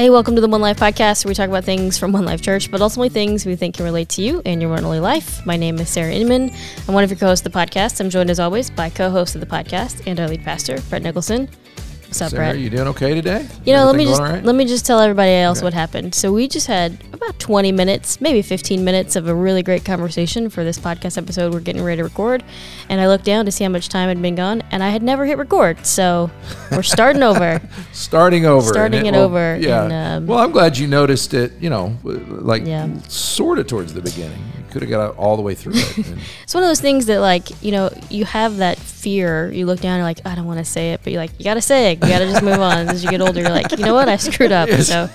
Hey, welcome to the One Life Podcast, where we talk about things from One Life Church, but ultimately things we think can relate to you and your one only life. My name is Sarah Inman. I'm one of your co hosts of the podcast. I'm joined, as always, by co host of the podcast and our lead pastor, Brett Nicholson. What's up, Sarah, Brett? you doing okay today? You know, let me just right? let me just tell everybody else Okay. what happened. So we just had about 20 minutes, maybe 15 minutes of a really great conversation for this podcast episode we're getting ready to record. And I looked down to see how much time had been gone, and I had never hit record. So we're starting over. starting over. Starting it well, over Yeah. and, um, well, I'm glad you noticed it. You know, like Yeah. sort of towards the beginning. You could have got all the way through it. It's one of those things that, like, you know, you have that fear. You look down, you're like, I don't want to say it, but you're like, you gotta say it. You gotta just move on. As you get older, you're like, you know what, I screwed up. Yes. So,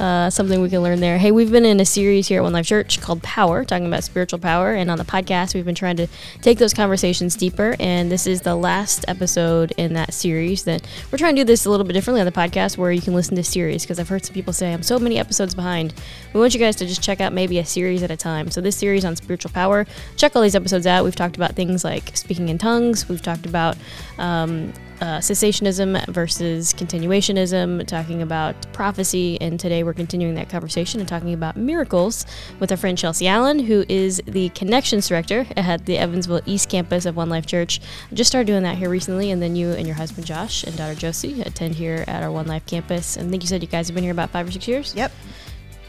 uh, something we can learn there. Hey, we've been in a series here at One Life Church called Power, talking about spiritual power, and on the podcast, we've been trying to take those conversations deeper. And this is the last episode in that series. That we're trying to do this a little bit differently on the podcast, where you can listen to series. Because I've heard some people say I'm so many episodes behind. We want you guys to just check out maybe a series at a time. So this series on spiritual power, check all these episodes out. We've talked about things like speaking in tongues. We've talked about um, uh, cessationism versus continuationism, talking about prophecy, and today we're continuing that conversation and talking about miracles with our friend Chelsea Allen, who is the connections director at the Evansville East Campus of One Life Church. I Just started doing that here recently, and then you and your husband Josh and daughter Josie attend here at our One Life campus. And I think you said you guys have been here about five or six years. Yep.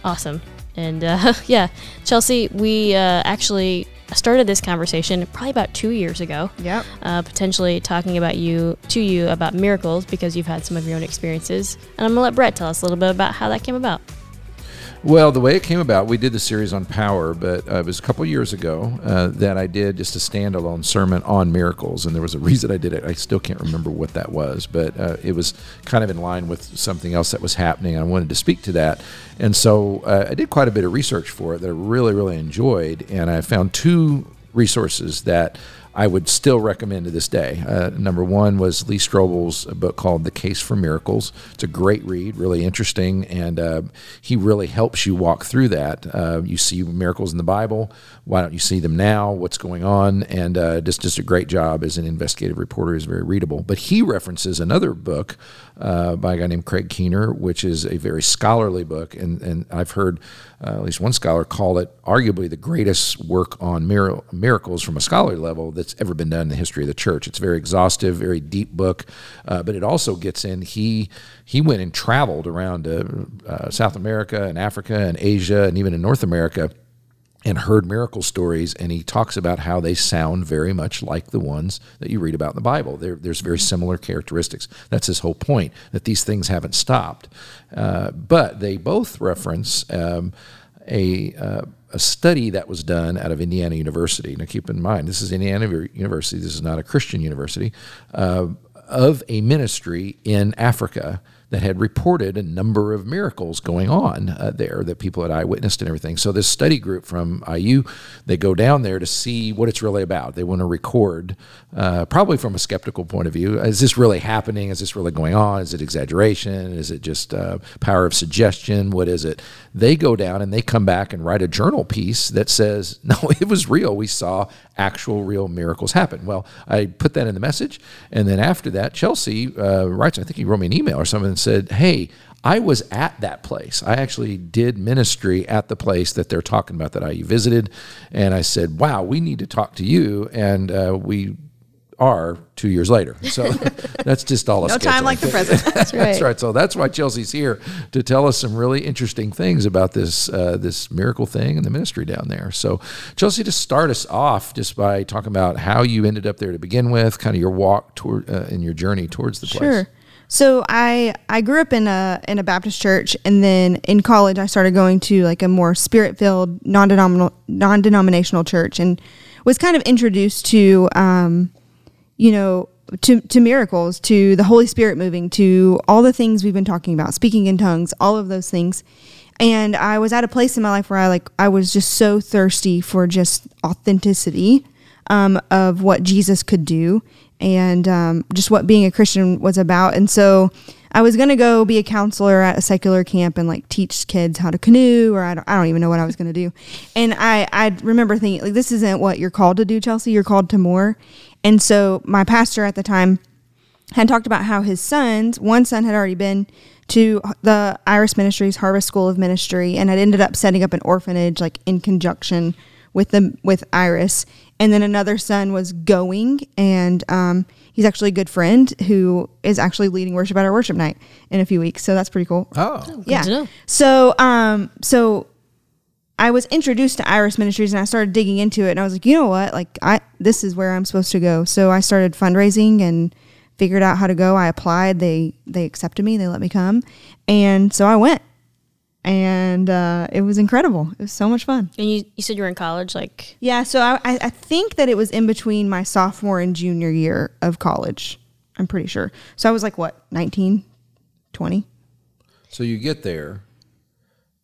Awesome. And uh, yeah, Chelsea, we uh, actually started this conversation probably about two years ago Yep. uh, potentially talking about you to you about miracles because you've had some of your own experiences. And I'm gonna let Brett tell us a little bit about how that came about. Well, the way it came about, we did the series on power, but uh, it was a couple years ago uh, that I did just a standalone sermon on miracles, and there was a reason I did it. I still can't remember what that was, but uh, it was kind of in line with something else that was happening. I wanted to speak to that, and so uh, I did quite a bit of research for it that I really, really enjoyed, and I found two resources that I would still recommend to this day. Uh, number one was Lee Strobel's book called The Case for Miracles. It's a great read, really interesting, and uh, he really helps you walk through that. Uh, you see miracles in the Bible. Why don't you see them now? What's going on? And uh, just just a great job as an investigative reporter. is very readable. But he references another book uh, by a guy named Craig Keener, which is a very scholarly book, and and I've heard uh, at least one scholar call it arguably the greatest work on mir- miracles from a scholarly level that's ever been done in the history of the church. It's very exhaustive, very deep book, uh, but it also gets in. He he went and traveled around uh, South America and Africa and Asia and even in North America and heard miracle stories, and he talks about how they sound very much like the ones that you read about in the Bible. There, there's very similar characteristics. That's his whole point that these things haven't stopped. Uh, but they both reference um, a uh, a study that was done out of Indiana University. Now, keep in mind, this is Indiana University. This is not a Christian university. Uh, of a ministry in Africa that had reported a number of miracles going on uh, there that people had eyewitnessed and everything. So this study group from IU, they go down there to see what it's really about. They want to record, uh, probably from a skeptical point of view, is this really happening? Is this really going on? Is it exaggeration? Is it just uh, power of suggestion? What is it? They go down and they come back and write a journal piece that says, no, it was real. We saw actual real miracles happen. Well, I put that in the message, and then after that, Chelsea uh, writes. I think he wrote me an email or something said, "Hey, I was at that place. I actually did ministry at the place that they're talking about that I visited, and I said, wow, we need to talk to you, and uh, we." Are two years later, so that's just all. a No time like the thing. present. That's right. That's right. So that's why Chelsea's here to tell us some really interesting things about this uh, this miracle thing and the ministry down there. So Chelsea, to start us off, just by talking about how you ended up there to begin with, kind of your walk toward uh, in your journey towards the place. Sure. So I I grew up in a in a Baptist church, and then in college I started going to like a more spirit filled non non denominational church, and was kind of introduced to um, you know to to miracles, to the Holy Spirit moving, to all the things we've been talking about, speaking in tongues, all of those things. And I was at a place in my life where I like I was just so thirsty for just authenticity um, of what Jesus could do and um, just what being a Christian was about. And so I was gonna go be a counselor at a secular camp and like teach kids how to canoe, or I don't, I don't even know what I was gonna do. And I I remember thinking like this isn't what you're called to do, Chelsea. You're called to more. And so my pastor at the time had talked about how his sons, one son had already been to the Iris Ministries Harvest School of Ministry and had ended up setting up an orphanage like in conjunction with the with Iris, and then another son was going, and um, he's actually a good friend who is actually leading worship at our worship night in a few weeks. So that's pretty cool. Oh, yeah. to know. So um, so I was introduced to Iris Ministries and I started digging into it and I was like, you know what? Like I this is where I'm supposed to go. So I started fundraising and figured out how to go. I applied. They they accepted me. They let me come. And so I went. And uh, it was incredible. It was so much fun. And you, you said you were in college, like Yeah, so I, I I think that it was in between my sophomore and junior year of college. I'm pretty sure. So I was like, what, 19, 20? so you get there,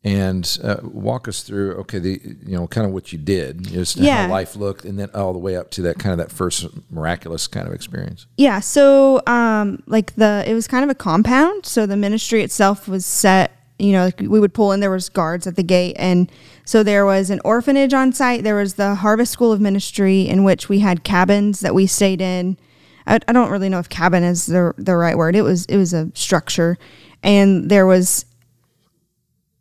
and uh, walk us through. Okay, the you know kind of what you did, just Yeah. how life looked, and then all the way up to that kind of that first miraculous kind of experience. Yeah, so um like the it was kind of a compound, so the ministry itself was set, you know, like we would pull in there was guards at the gate and so there was an orphanage on site, there was the Harvest School of Ministry in which we had cabins that we stayed in. I, I don't really know if cabin is the the right word. It was it was a structure and there was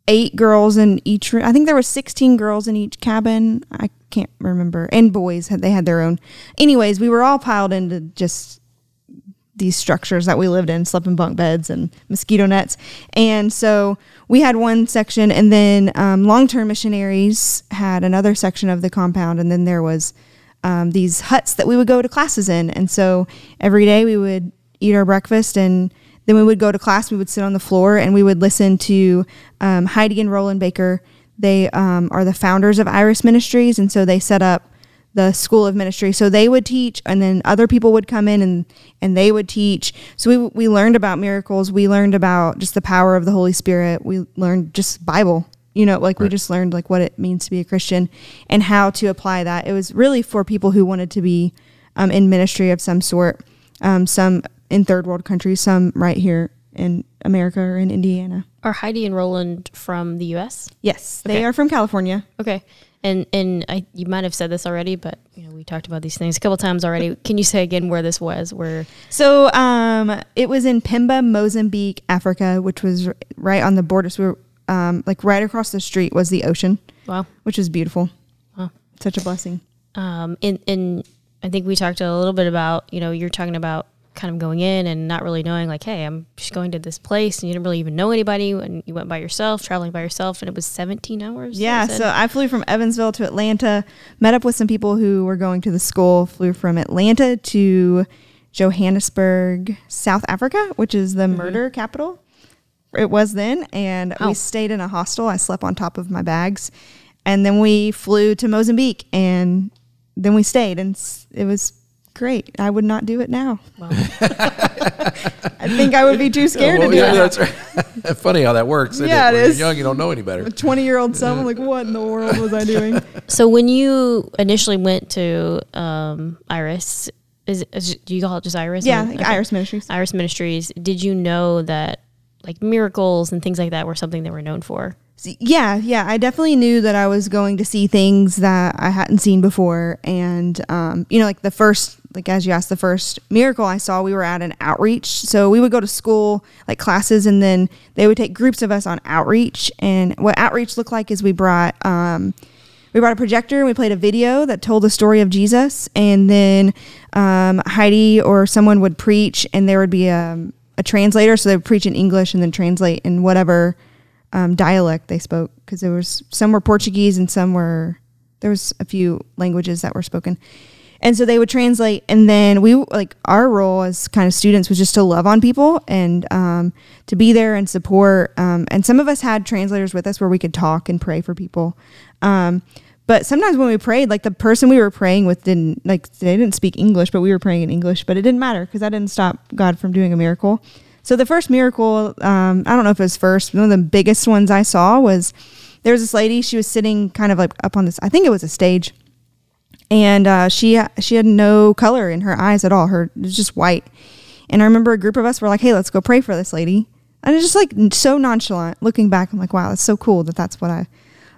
eight girls in each. I think there were 16 girls in each cabin. I can't remember. And boys had they had their own. Anyways, we were all piled into just these structures that we lived in, slept in bunk beds and mosquito nets. And so we had one section, and then um, long term missionaries had another section of the compound, and then there was um, these huts that we would go to classes in. And so every day we would eat our breakfast and then we would go to class. We would sit on the floor and we would listen to um, Heidi and Rolland Baker. They um, are the founders of Iris Ministries, and so they set up the School of Ministry. So they would teach, and then other people would come in and and they would teach. So we we learned about miracles. We learned about just the power of the Holy Spirit. We learned just Bible. You know, like we just learned like what it means to be a Christian and how to apply that. It was really for people who wanted to be um, in ministry of some sort. Um, some in third world countries, some right here in America or in Indiana. are Heidi and Rolland from the U.S.? Yes, they are from California. Okay, and and I you might have said this already, but you know we talked about these things a couple times already. Can you say again where this was? Where So um, it was in Pemba, Mozambique, Africa, which was right on the border. So we were, um, like right across the street was the ocean, wow, which was beautiful. Wow. Such a blessing. um, in in I think we talked a little bit about you know you're talking about kind of going in and not really knowing like hey I'm just going to this place and you didn't really even know anybody and you went by yourself traveling by yourself and it was 17 hours Yeah, so I flew from Evansville to Atlanta, met up with some people who were going to the school, flew from Atlanta to Johannesburg, South Africa, which is the mm-hmm. murder capital. It was then, and Oh. we stayed in a hostel. I slept on top of my bags, and then we flew to Mozambique, and then we stayed, and it was great. I would not do it now. Wow. I think I would be too scared Well, to do yeah, it. that's right. Funny how that works. Yeah, it? it When you're young, you don't know any better. A twenty-year-old son, I'm like, what in the world was I doing? so when you initially went to um, Iris is, is do you call it just Iris yeah, like okay. Iris Ministries. Iris Ministries did you know that like miracles and things like that were something they were known for Yeah, yeah. I definitely knew that I was going to see things that I hadn't seen before. And, um, you know, like the first, like as you asked, the first miracle I saw, we were at an outreach. So we would go to school, like classes, and then they would take groups of us on outreach. And what outreach looked like is we brought, um, we brought a projector and we played a video that told the story of Jesus. And then um, Heidi or someone would preach, and there would be a, a translator. So they would preach in English and then translate in whatever um, dialect they spoke because there was some were Portuguese and some were there was a few languages that were spoken. And so they would translate, and then we like our role as kind of students was just to love on people and um, to be there and support. Um, and some of us had translators with us where we could talk and pray for people. Um, but sometimes when we prayed, like the person we were praying with didn't like they didn't speak English, but we were praying in English. But it didn't matter because that didn't stop God from doing a miracle. So the first miracle, um, I don't know if it was first. One of the biggest ones I saw was there was this lady. She was sitting kind of like up on this. I think it was a stage, and uh, she she had no color in her eyes at all. Her it was just white. And I remember a group of us were like, "Hey, let's go pray for this lady." And it's just like so nonchalant. Looking back, I'm like, "Wow, that's so cool that that's what I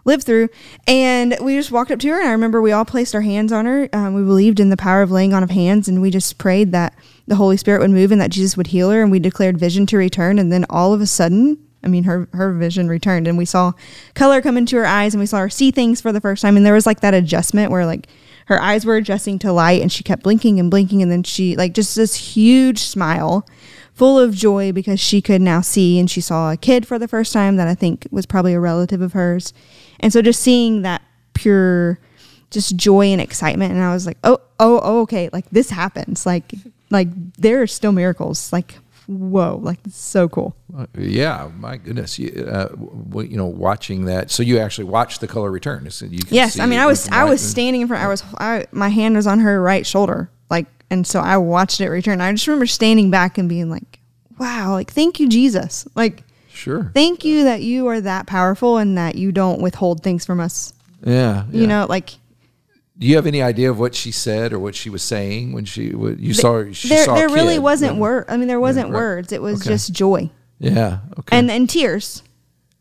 lived through." And we just walked up to her, and I remember we all placed our hands on her. Um, we believed in the power of laying on of hands, and we just prayed that the Holy Spirit would move and that Jesus would heal her, and we declared vision to return, and then all of a sudden, I mean, her her vision returned, and we saw color come into her eyes, and we saw her see things for the first time, and there was like that adjustment where like her eyes were adjusting to light, and she kept blinking and blinking, and then she like just this huge smile, full of joy because she could now see, and she saw a kid for the first time that I think was probably a relative of hers, and so just seeing that pure just joy and excitement and i was like oh oh, oh okay like this happens like like there are still miracles like whoa like it's so cool Uh, yeah, my goodness. You, uh, w- you know, watching that. So you actually watched the color return. So you can yes i mean i was i was standing in front i was I, my hand was on her right shoulder like and so i watched it return i just remember standing back and being like wow like thank you jesus like Sure. thank you that you are that powerful and that you don't withhold things from us Yeah. you know like Do you have any idea of what she said or what she was saying when she what, you saw her? She there, saw there really kid, wasn't then- word i mean there wasn't right. words it was Okay. just joy Yeah. Okay. and and tears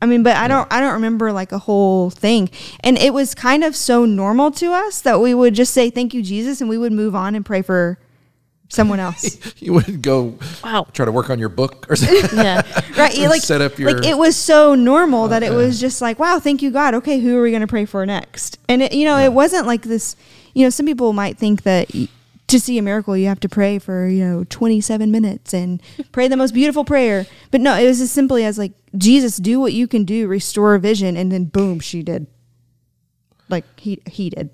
i mean but i don't i don't remember like a whole thing and it was kind of so normal to us that we would just say thank you jesus and we would move on and pray for someone else. You wouldn't go Wow. try to work on your book or something. Yeah. right you like Set up your- like it was so normal that it was just like wow thank you god. Okay who are we going to pray for next? And it, you know it wasn't like this you know some people might think that to see a miracle you have to pray for you know 27 minutes and pray the most beautiful prayer. But no it was as simply as like jesus do what you can do restore vision. And then boom she did. Like he he did.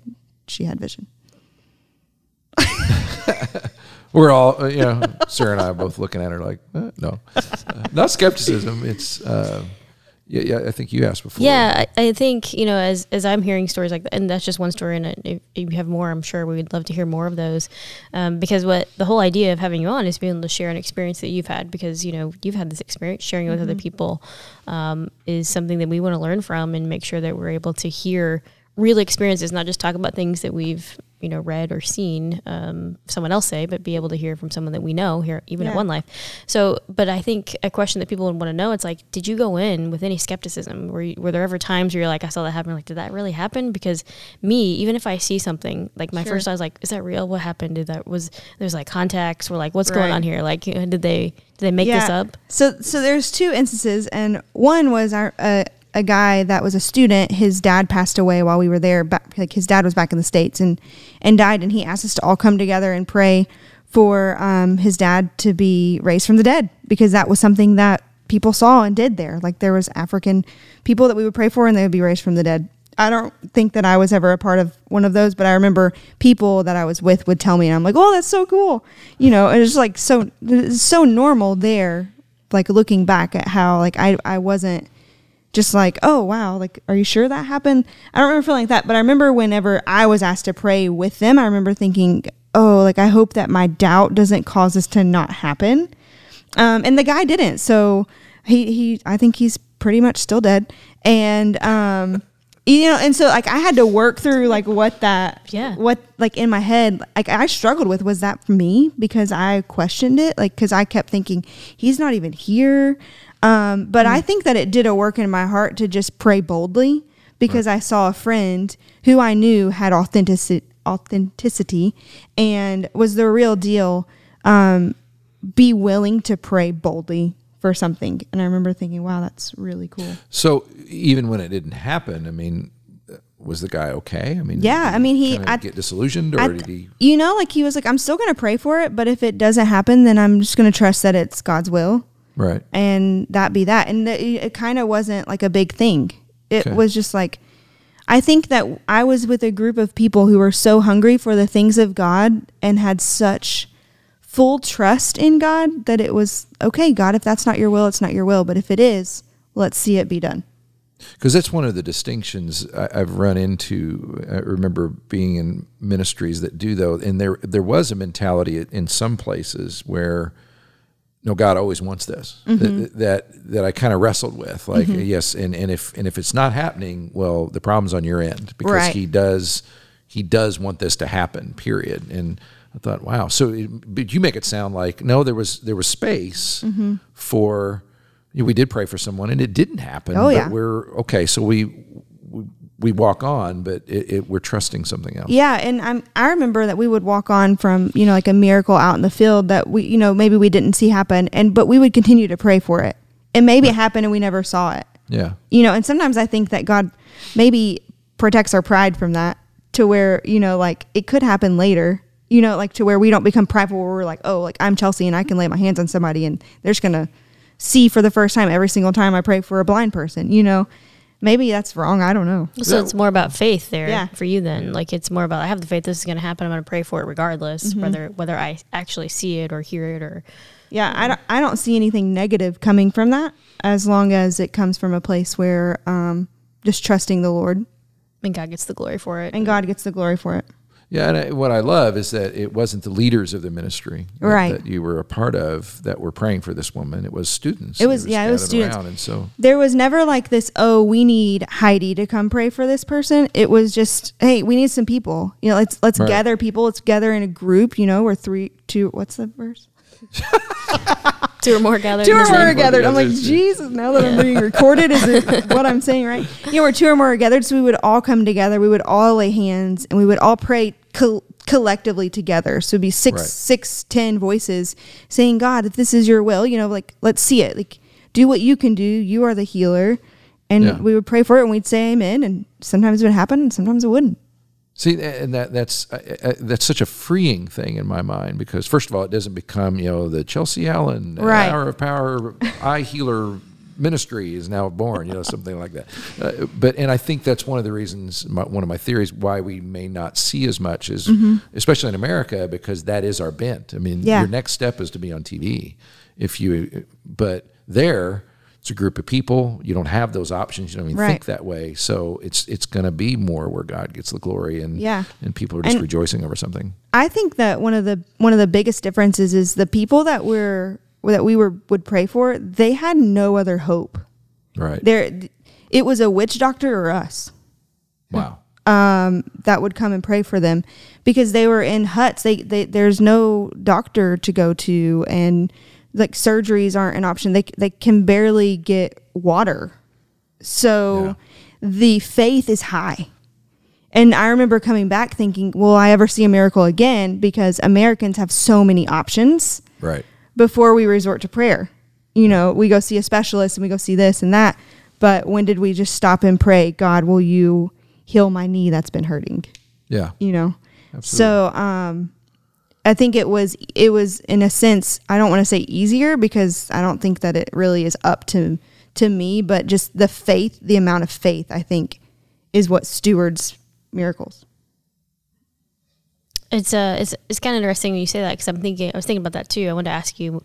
She had vision We're all, uh, you know, Sarah and I are both looking at her like, uh, no, uh, not skepticism. It's, uh, yeah, yeah. I think you asked before. Yeah, I, I think you know as as I'm hearing stories like that, and that's just one story. And if, if you have more, I'm sure we would love to hear more of those, um, because what the whole idea of having you on is being able to share an experience that you've had, because you know you've had this experience, sharing it with other people, um, is something that we want to learn from and make sure that we're able to hear real experiences, not just talk about things that we've you know read or seen um, someone else say, but be able to hear from someone that we know here, even at One Life. So, but I think a question that people would want to know, it's like, did you go in with any skepticism? Were, you, were there ever times where you're like, I saw that happen, like, did that really happen? Because me, even if I see something, like my Sure. first, I was like, is that real? What happened? Did that was there's like contacts? We're like, what's going on here? Like, did they did they make this up? So so there's two instances, and one was our uh, a guy that was a student. His dad passed away while we were there. Back, like his dad was back in the states and and died, and he asked us to all come together and pray for um, his dad to be raised from the dead because that was something that people saw and did there. Like there was African people that we would pray for, and they would be raised from the dead. I don't think that I was ever a part of one of those, but I remember people that I was with would tell me, and I'm like, "Oh, that's so cool," you know. And it's like so, so normal there. Like looking back at how like I I wasn't just like, oh wow, like are you sure that happened? I don't remember feeling like that, but I remember whenever I was asked to pray with them, I remember thinking, oh, like I hope that my doubt doesn't cause this to not happen. Um, and the guy didn't, so he he I think he's pretty much still dead, and um, you know, and so like I had to work through like what that Yeah. what like in my head like I struggled with was that for me because I questioned it like because I kept thinking he's not even here. Um, but I think that it did a work in my heart to just pray boldly because I saw a friend who I knew had authenticity, authenticity and was the real deal. Um, be willing to pray boldly for something. And I remember thinking, wow, that's really cool. So even when it didn't happen, I mean, uh, was the guy okay? I mean, Yeah, I mean, he- I- get disillusioned, or I did he? you know, like he was like, I'm still going to pray for it, but if it doesn't happen, then I'm just going to trust that it's God's will. Right. and that be that. And it, it kind of wasn't like a big thing. It Okay. was just like, I think that I was with a group of people who were so hungry for the things of God and had such full trust in God that it was okay, God, if that's not your will, it's not your will. But if it is, let's see it be done. Because that's one of the distinctions I've run into. I remember being in ministries that do though, and there there was a mentality in some places where, no, God always wants this. Mm-hmm. That, that that I kind of wrestled with. Like yes, and, and if and if it's not happening, well, the problem's on your end because Right. He does He does want this to happen. Period. And I thought, wow. So, it- but you make it sound like no, there was there was space Mm-hmm. for. you know, we did pray for someone and it didn't happen. Oh, but yeah. we're okay. So we, we walk on, but it, it, we're trusting something else. Yeah, and I'm I remember that we would walk on from you know like a miracle out in the field that we you know maybe we didn't see happen, and but we would continue to pray for it, and maybe it happened and we never saw it. Yeah. You know, and sometimes I think that God maybe protects our pride from that to where you know like it could happen later. You know, like to where we don't become prideful where we're like, oh, like I'm Chelsea and I can lay my hands on somebody and they're just gonna see for the first time every single time I pray for a blind person. You know, maybe that's wrong. I don't know. So it's more about faith there Yeah. for you then. Like it's more about I have the faith this is going to happen. I'm going to pray for it regardless, Mm-hmm. whether whether I actually see it or hear it or Yeah, I don't, I don't see anything negative coming from that as long as it comes from a place where um, just trusting the Lord and God gets the glory for it. and God gets the glory for it. Yeah, and I, what I love is that it wasn't the leaders of the ministry that, Right. that you were a part of that were praying for this woman. It was students. It was- that yeah, it was students. and so There was never like this, oh, we need Heidi to come pray for this person. It was just, hey, we need some people. You know, let's let's Right. gather people. Let's gather in a group. You know, we're three, two. What's the verse? Two or more gathered. Two or more are gathered. I'm like, Yes, yes. Jesus, now that I'm being recorded, is it what I'm saying right? You know, we're two or more are gathered, so we would all come together. We would all lay hands, and we would all pray col- collectively together. So it'd be six, Right. six, ten voices saying, God, if this is your will, you know, like, let's see it. Like, do what you can do. You are the healer. And Yeah. we would pray for it, and we'd say amen. And sometimes it would happen, and sometimes it wouldn't. See, and that that's uh, uh, that's such a freeing thing in my mind because first of all, it doesn't become you know the Chelsea Allen uh, Right. Hour of Power Eye Healer Ministry is now born, you know, something like that. Uh, but and I think that's one of the reasons, my, one of my theories, why we may not see as much as, especially in America, because that is our bent. I mean, Mm-hmm. Yeah. your next step is to be on TV. If you, but there. It's a group of people. You don't have those options. You don't even Right. think that way. So it's it's going to be more where God gets the glory and Yeah. and people are just And- rejoicing over something. I think that one of the one of the biggest differences is the people that we're that we were would pray for. They had no other hope. Right. There, it was a witch doctor or us wow. Um, that would come and pray for them because they were in huts. They, they there's no doctor to go to, and like surgeries aren't an option. They they can barely get water, so the faith is high. And I remember coming back thinking, will I ever see a miracle again? Because Americans have so many options Right. before we resort to prayer. You know, we go see a specialist and we go see this and that. But when did we just stop and pray, God, will you heal my knee that's been hurting? Yeah. You know? Absolutely. So um I think it was it was in a sense, I don't want to say easier because I don't think that it really is up to to me, but just the faith, the amount of faith I think is what stewards miracles. It's uh, it's it's kind of interesting when you say that because I'm thinking I was thinking about that too. I wanted to ask you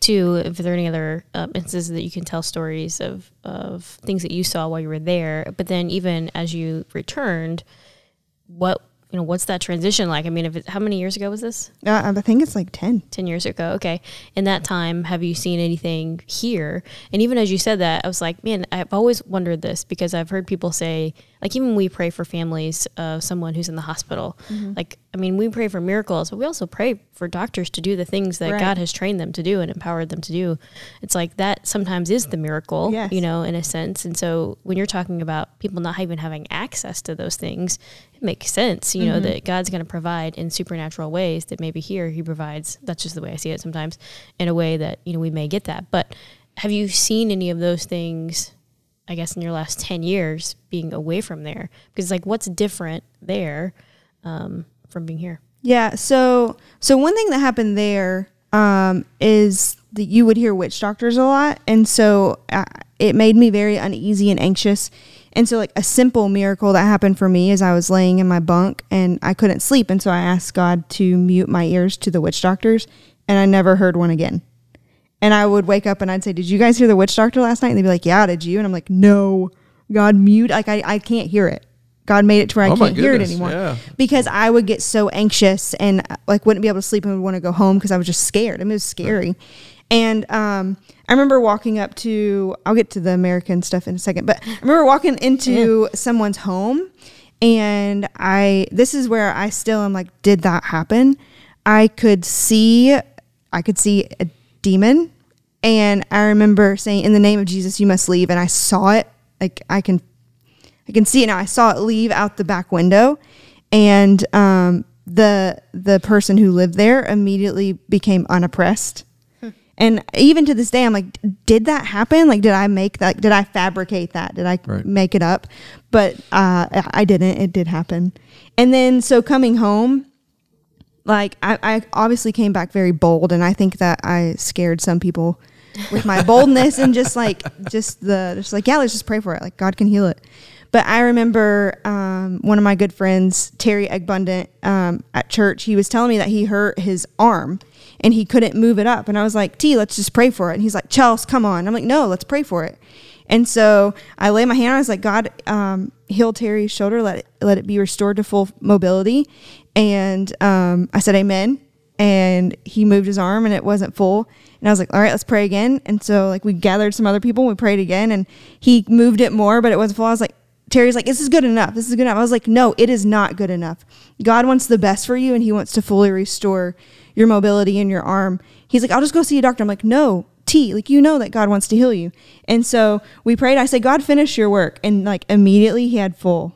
too if there are any other um, instances that you can tell stories of of things that you saw while you were there. But then even as you returned, what you know, what's that transition like? I mean, if it, how many years ago was this? Uh, I think it's like 10. 10 years ago. Okay. In that time, have you seen anything here? And even as you said that, I was like, man, I've always wondered this because I've heard people say, like, even we pray for families of someone who's in the hospital, like, I mean, we pray for miracles, but we also pray for doctors to do the things that Right. God has trained them to do and empowered them to do. It's like that sometimes is the miracle, Yes. you know, in a sense. And so when you're talking about people not even having access to those things, it makes sense, you know, that God's going to provide in supernatural ways that maybe here he provides. That's just the way I see it sometimes in a way that, you know, we may get that. But have you seen any of those things, I guess, in your last 10 years being away from there? Because, like, what's different there um, from being here? Yeah. So so one thing that happened there um, is that you would hear witch doctors a lot, and so uh, it made me very uneasy and anxious. And so like a simple miracle that happened for me is I was laying in my bunk and I couldn't sleep, and so I asked God to mute my ears to the witch doctors, and I never heard one again. And I would wake up and I'd say, "Did you guys hear the witch doctor last night?" And they'd be like, "Yeah, did you?" And I'm like, "No, God mute. Like I, I can't hear it. God made it to where I Oh can't hear it anymore." yeah. because I would get so anxious and uh, like wouldn't be able to sleep and would want to go home because I was just scared. I mean, it was scary. And um, I remember walking up to, I'll get to the American stuff in a second, but I remember walking into someone's home and I, this is where I still am like, did that happen? I could see, I could see a demon. And I remember saying, in the name of Jesus, you must leave. And I saw it. Like I can I can see it now. I saw it leave out the back window, and um, the the person who lived there immediately became unoppressed. And even to this day, I'm like, did that happen? Like, did I make that? Did I fabricate that? Did I Right. make it up? But uh, I didn't. It did happen. And then, so coming home, like I, I obviously came back very bold and i think that i scared some people with my boldness and just like just the just like yeah let's just pray for it like god can heal it but i remember um, one of my good friends terry egbundant um, at church he was telling me that he hurt his arm and he couldn't move it up and i was like t let's just pray for it and he's like chels come on i'm like no let's pray for it and so I lay my hand I was like, God, um, heal Terry's shoulder. Let it let it be restored to full mobility. And um, I said, Amen. And he moved his arm, and it wasn't full. And I was like, All right, let's pray again. And so like we gathered some other people. We prayed again, and he moved it more, but it wasn't full. I was like. Terry's like, this is good enough. This is good enough. I was like, no, it is not good enough. God wants the best for you and he wants to fully restore your mobility in your arm. He's like, I'll just go see a doctor. I'm like, no, T, like you know that God wants to heal you. And so we prayed. I said, God, finish your work. And like immediately he had full,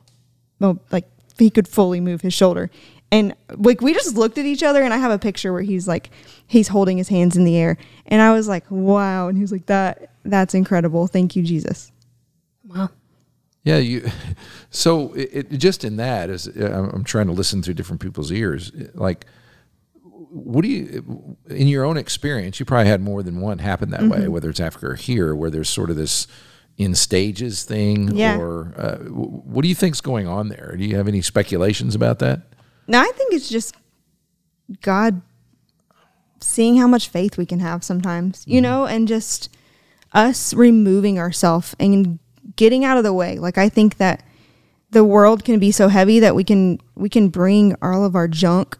well, like he could fully move his shoulder. And like we just looked at each other and I have a picture where he's like he's holding his hands in the air. And I was like, wow. And he was like, that that's incredible. Thank you, Jesus. Wow. Yeah, you. So it, it just in that is uh, I'm I'm trying to listen through different people's ears. Uh, like, what do you, in your own experience, you probably had more than one happen that way, mm-hmm. whether it's Africa or here, where there's sort of this in stages thing, Yeah. or uh, what do you think's going on there? Do you have any speculations about that? Now I think it's just God seeing how much faith we can have sometimes, you mm-hmm. know, and just us removing ourselves and getting out of the way. Like I think that the world can be so heavy that we can we can bring all of our junk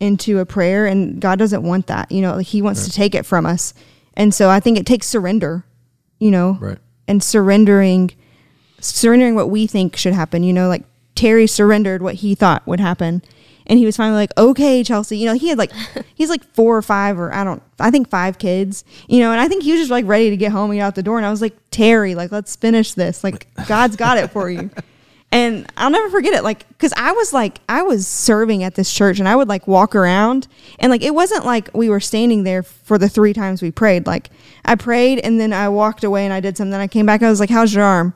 into a prayer and God doesn't want that. You know, like he wants to take it from us. And so I think it takes surrender, you know. Right. And surrendering surrendering what we think should happen. You know, like Terry surrendered what he thought would happen. And he was finally like, okay, Chelsea. You know, he had like, he's like four or five, or I don't, I think five kids, you know, and I think he was just like ready to get home and get out the door. And I was like, Terry, like, let's finish this. Like, God's got it for you. And I'll never forget it. Like, cause I was like, I was serving at this church and I would like walk around and like, it wasn't like we were standing there for the three times we prayed. Like, I prayed and then I walked away and I did something. I came back. I was like, how's your arm?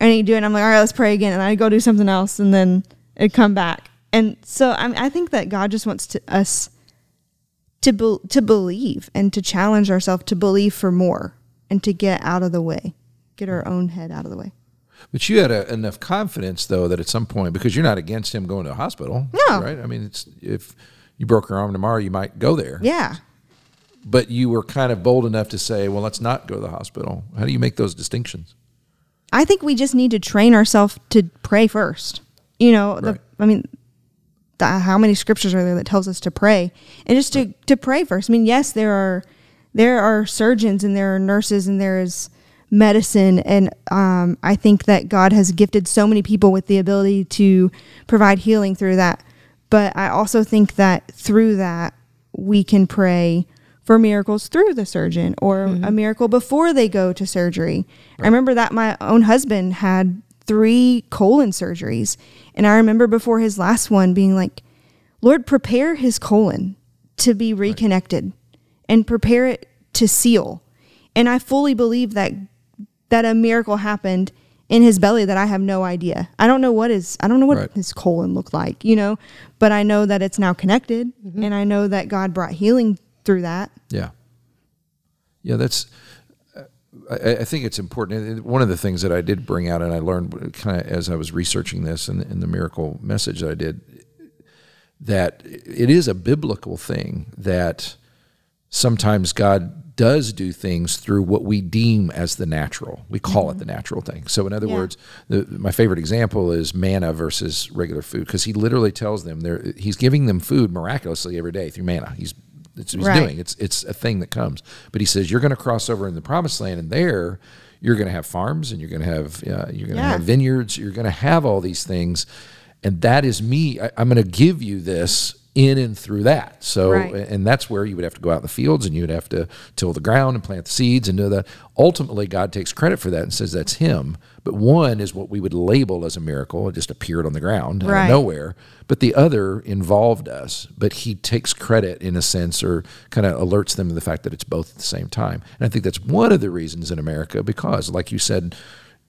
and he'd do it. And I'm like, all right, let's pray again. And I'd go do something else, and then it'd come back. And so I, mean, I think that God just wants to, us to be, to believe and to challenge ourselves to believe for more and to get out of the way, get our own head out of the way. But you had a, enough confidence, though, that at some point, because you're not against him going to a hospital, No. right? I mean, it's if you broke your arm tomorrow, you might go there. Yeah. But you were kind of bold enough to say, "Well, let's not go to the hospital." How do you make those distinctions? I think we just need to train ourselves to pray first. You know, the, Right. I mean, how many scriptures are there that tells us to pray and just to, to pray first? I mean, yes, there are there are surgeons and there are nurses and there is medicine, and um, I think that God has gifted so many people with the ability to provide healing through that. But I also think that through that we can pray for miracles through the surgeon or a miracle before they go to surgery. I remember that my own husband had three colon surgeries. And I remember before his last one being like, Lord, prepare his colon to be reconnected and prepare it to seal. And I fully believe that that a miracle happened in his belly that I have no idea. I don't know what his I don't know what Right. his colon looked like, you know, but I know that it's now connected mm-hmm. and I know that God brought healing through that. Yeah, yeah, that's. I, I think it's important. One of the things that I did bring out, and I learned kind of as I was researching this and, and the miracle message that I did, that it is a biblical thing that sometimes God does do things through what we deem as the natural. We call it mm-hmm. the natural thing. So, in other Yeah. words, the, my favorite example is manna versus regular food because he literally tells them they're, he's giving them food miraculously every day through manna. He's that's what he's Right. doing. It's it's a thing that comes. But he says you're going to cross over in the promised land, and there you're going to have farms, and you're going to have uh, you're going to Yeah. have vineyards. You're going to have all these things, and that is me. I, I'm going to give you this in and through that. So, Right. and that's where you would have to go out in the fields and you would have to till the ground and plant the seeds and do that. Ultimately, God takes credit for that and says that's Him. But one is what we would label as a miracle; it just appeared on the ground out of nowhere. But the other involved us, but He takes credit in a sense, or kind of alerts them to the fact that it's both at the same time. And I think that's one of the reasons in America, because, like you said,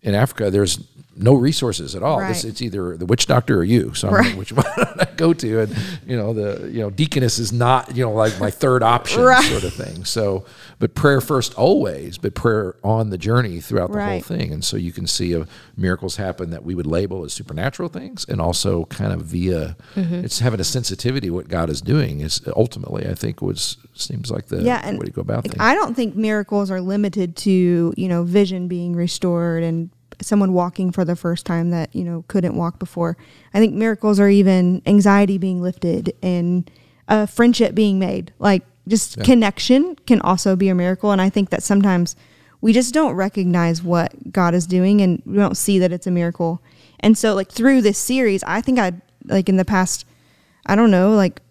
in Africa, there's no resources at all. This, it's either the witch doctor or you. So I don't Right. which one I go to, and you know the you know deaconess is not you know like my third option Right. sort of thing. So, but prayer first always, but prayer on the journey throughout the whole thing, and so you can see uh, miracles happen that we would label as supernatural things, and also kind of via it's having a sensitivity what God is doing is ultimately I think was seems like the yeah, and way to go about things. I don't think miracles are limited to you know vision being restored and someone walking for the first time that you know couldn't walk before. I think miracles are even anxiety being lifted and a friendship being made. Like just Yeah. connection can also be a miracle, and I think that sometimes we just don't recognize what God is doing and we don't see that it's a miracle. And so like through this series, I think I like in the past I don't know, like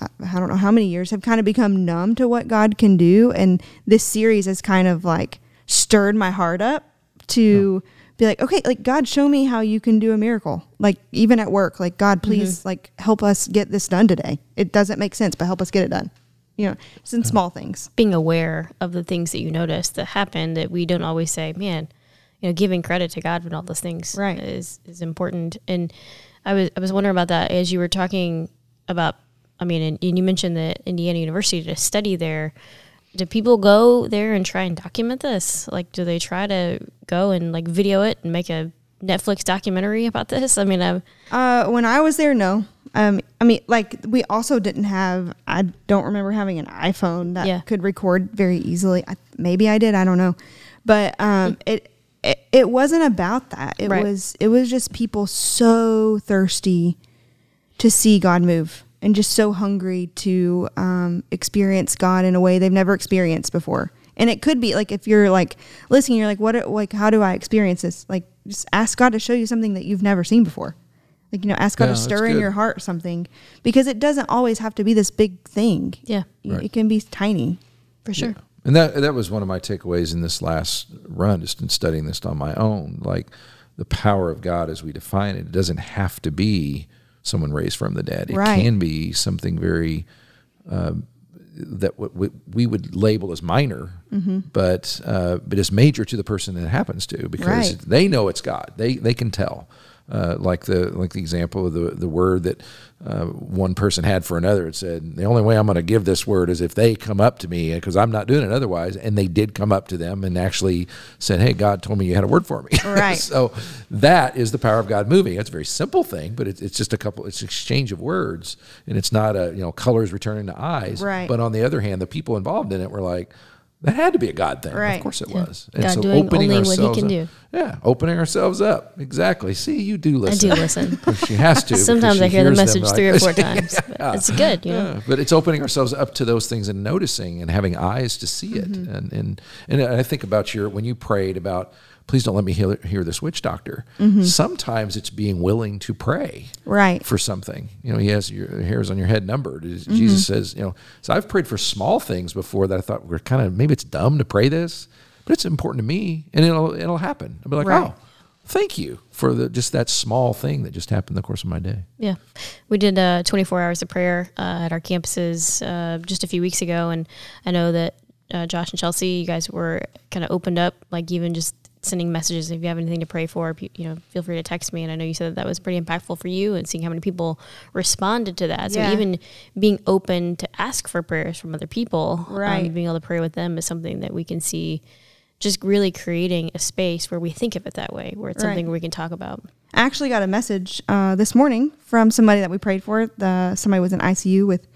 I I don't know how many years have kind of become numb to what God can do. And this series has kind of like stirred my heart up to oh. be like, okay, like God, show me how you can do a miracle. Like even at work, like God, mm-hmm. please, like help us get this done today. It doesn't make sense, but help us get it done. You know, it's in small things. being aware of the things that you notice that happen that we don't always say, man, you know, giving credit to God for all those things Right. is is important. And I was I was wondering about that as you were talking about. I mean, and, and you mentioned that Indiana University to study there. Do people go there and try and document this? Like, do they try to go and like video it and make a Netflix documentary about this? I mean, I'm, Uh, when I was there, no. Um, I mean, like we also didn't have. I don't remember having an iPhone that Yeah. could record very easily. I, maybe I did. I don't know, but um, it, it it wasn't about that. It Right. was it was just people so thirsty to see God move and just so hungry to um, experience God in a way they've never experienced before. And it could be like if you're like listening, you're like, what? Like, how do I experience this? Like, just ask God to show you something that you've never seen before. Like, you know, ask God Yeah, to stir in your heart something because it doesn't always have to be this big thing. yeah, Right. It can be tiny. for sure. And that that was one of my takeaways in this last run, just in studying this on my own. Like the power of God as we define it, it doesn't have to be someone raised from the dead. It Right. can be something very um, that what we, we would label as minor, but uh, but is major to the person that it happens to because Right. they know it's God. They they can tell. Uh, like the like the example of the the word that uh, one person had for another. It said the only way I'm going to give this word is if they come up to me because I'm not doing it otherwise. And they did come up to them and actually said, "Hey, God told me you had a word for me." Right. so that is the power of God moving. It's a very simple thing, but it's, it's just a couple. It's an exchange of words, and it's not a you know colors returning to eyes. Right. But on the other hand, the people involved in it were like. That had to be a God thing. Right. Of course it Yeah. was. God doing only what he can up- do. Yeah, opening ourselves up. Exactly. See, you do listen. I do listen. She has to. Sometimes I hear the message like- three or four times. but It's good, you know. Yeah, but it's opening ourselves up to those things and noticing and having eyes to see it. Mm-hmm. And, and and I think about your when you prayed about, please don't let me hear, hear this witch doctor. Mm-hmm. Sometimes it's being willing to pray Right. for something. You know, he has your hairs on your head numbered. Mm-hmm. Jesus says, you know, so I've prayed for small things before that I thought were kind of maybe it's dumb to pray this, but it's important to me, and it'll it'll happen. I'll be like, Right. oh, thank you for the just that small thing that just happened in the course of my day. Yeah, we did uh, 24 hours of prayer uh, at our campuses uh, just a few weeks ago, and I know that uh, Josh and Chelsea, you guys were kind of opened up, like even just sending messages. If you have anything to pray for, you know, feel free to text me. And I know you said that, that was pretty impactful for you, and seeing how many people responded to that. So Yeah. even being open to ask for prayers from other people, um, being able to pray with them is something that we can see. Just really creating a space where we think of it that way, where it's Right. something we can talk about. I actually got a message uh, this morning from somebody that we prayed for. The, somebody was in ICU with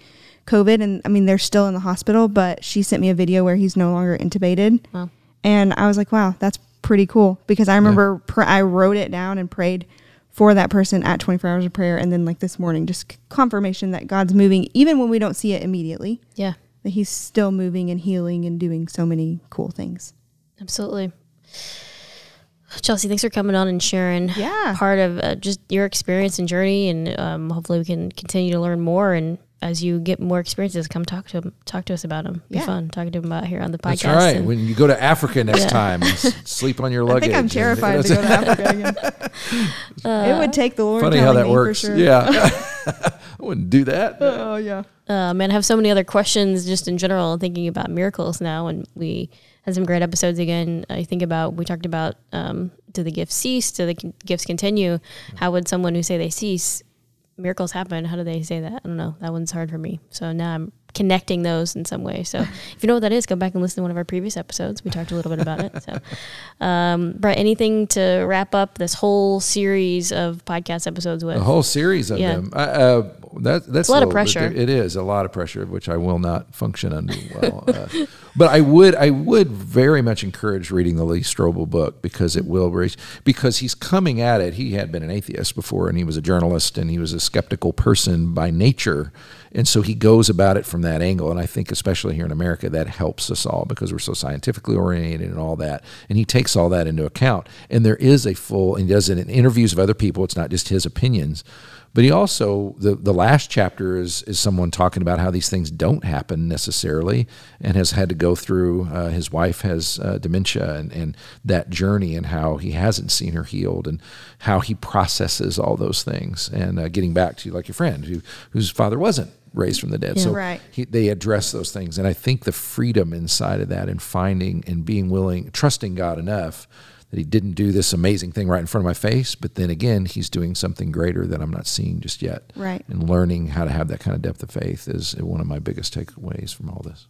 COVID, and I mean they're still in the hospital, but she sent me a video where he's no longer intubated, Wow. and I was like, wow, that's pretty cool because I remember pr- I wrote it down and prayed for that person at 24 hours of prayer, and then like this morning, just confirmation that God's moving even when we don't see it immediately, Yeah. that He's still moving and healing and doing so many cool things. Absolutely. Chelsea, thanks for coming on and sharing Yeah. part of uh, just your experience and journey, and um, hopefully we can continue to learn more. And as you get more experiences, come talk to 'em- talk to us about them. Be Yeah. fun talking to them about here on the podcast. That's right. and- When you go to Africa next Yeah. time, sleep on your luggage. I luggage. think I'm and- terrified to go to Africa again. it would take the Lord Funny how that works. sure. Yeah. I wouldn't do that. Oh yeah. uh, man, I have so many other questions just in general, thinking about miracles now. And we had some great episodes again. I think about, we talked about um, do the gifts cease? Do the gifts continue? How would someone who say they cease, miracles happen? How do they say that? I don't know. That one's hard for me. So now I'm connecting those in some way. So if you know what that is, go back and listen to one of our previous episodes. We talked a little bit about it. So, um, Brett, anything to wrap up this whole series of podcast episodes with? A whole series of Yeah. them. I, uh, that, that's a lot of little- pressure. It is a lot of pressure, which I will not function under well. Uh, but I would, I would very much encourage reading the Lee Strobel book because it will raise. Because he's coming at it. He had been an atheist before, and he was a journalist, and he was a skeptical person by nature, and so he goes about it from that angle. And I think, especially here in America, that helps us all because we're so scientifically oriented and all that. And he takes all that into account. And there is a full, and he does it in interviews of other people. It's not just his opinions. But he also the the last chapter is is someone talking about how these things don't happen necessarily, and has had to go through. Uh, his wife has uh, dementia, and and that journey, and how he hasn't seen her healed, and how he processes all those things. And uh, getting back to like your friend who whose father wasn't raised from the dead, Yeah. so Right. he, they address those things, and I think the freedom inside of that, and finding and being willing, trusting God enough that He didn't do this amazing thing right in front of my face, but then again, He's doing something greater that I'm not seeing just yet. Right. And learning how to have that kind of depth of faith is one of my biggest takeaways from all this.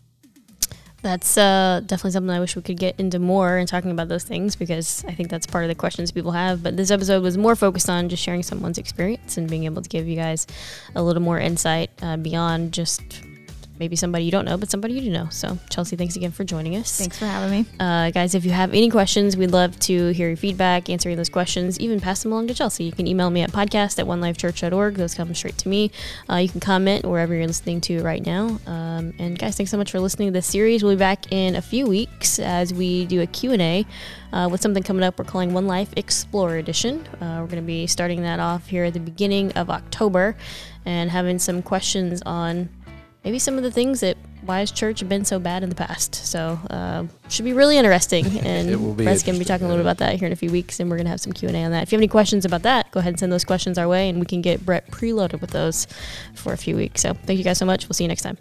That's uh, definitely something I wish we could get into more and talking about those things because I think that's part of the questions people have. But this episode was more focused on just sharing someone's experience and being able to give you guys a little more insight uh, beyond just maybe somebody you don't know, but somebody you do know. So, Chelsea, thanks again for joining us. Thanks for having me. Uh, guys, if you have any questions, we'd love to hear your feedback, answering those questions, even pass them along to Chelsea. You can email me at podcast at onelifechurch.org. Those come straight to me. Uh, you can comment wherever you're listening to right now. Um, and guys, thanks so much for listening to this series. We'll be back in a few weeks as we do a Q&A uh, with something coming up we're calling One Life Explorer Edition. Uh, we're going to be starting that off here at the beginning of October and having some questions on maybe some of the things that Wise Church have been so bad in the past. So uh, should be really interesting. And It will be Brett's going to be talking a little bit about that here in a few weeks, and we're going to have some Q and A on that. If you have any questions about that, go ahead and send those questions our way, and we can get Brett preloaded with those for a few weeks. So thank you guys so much. We'll see you next time.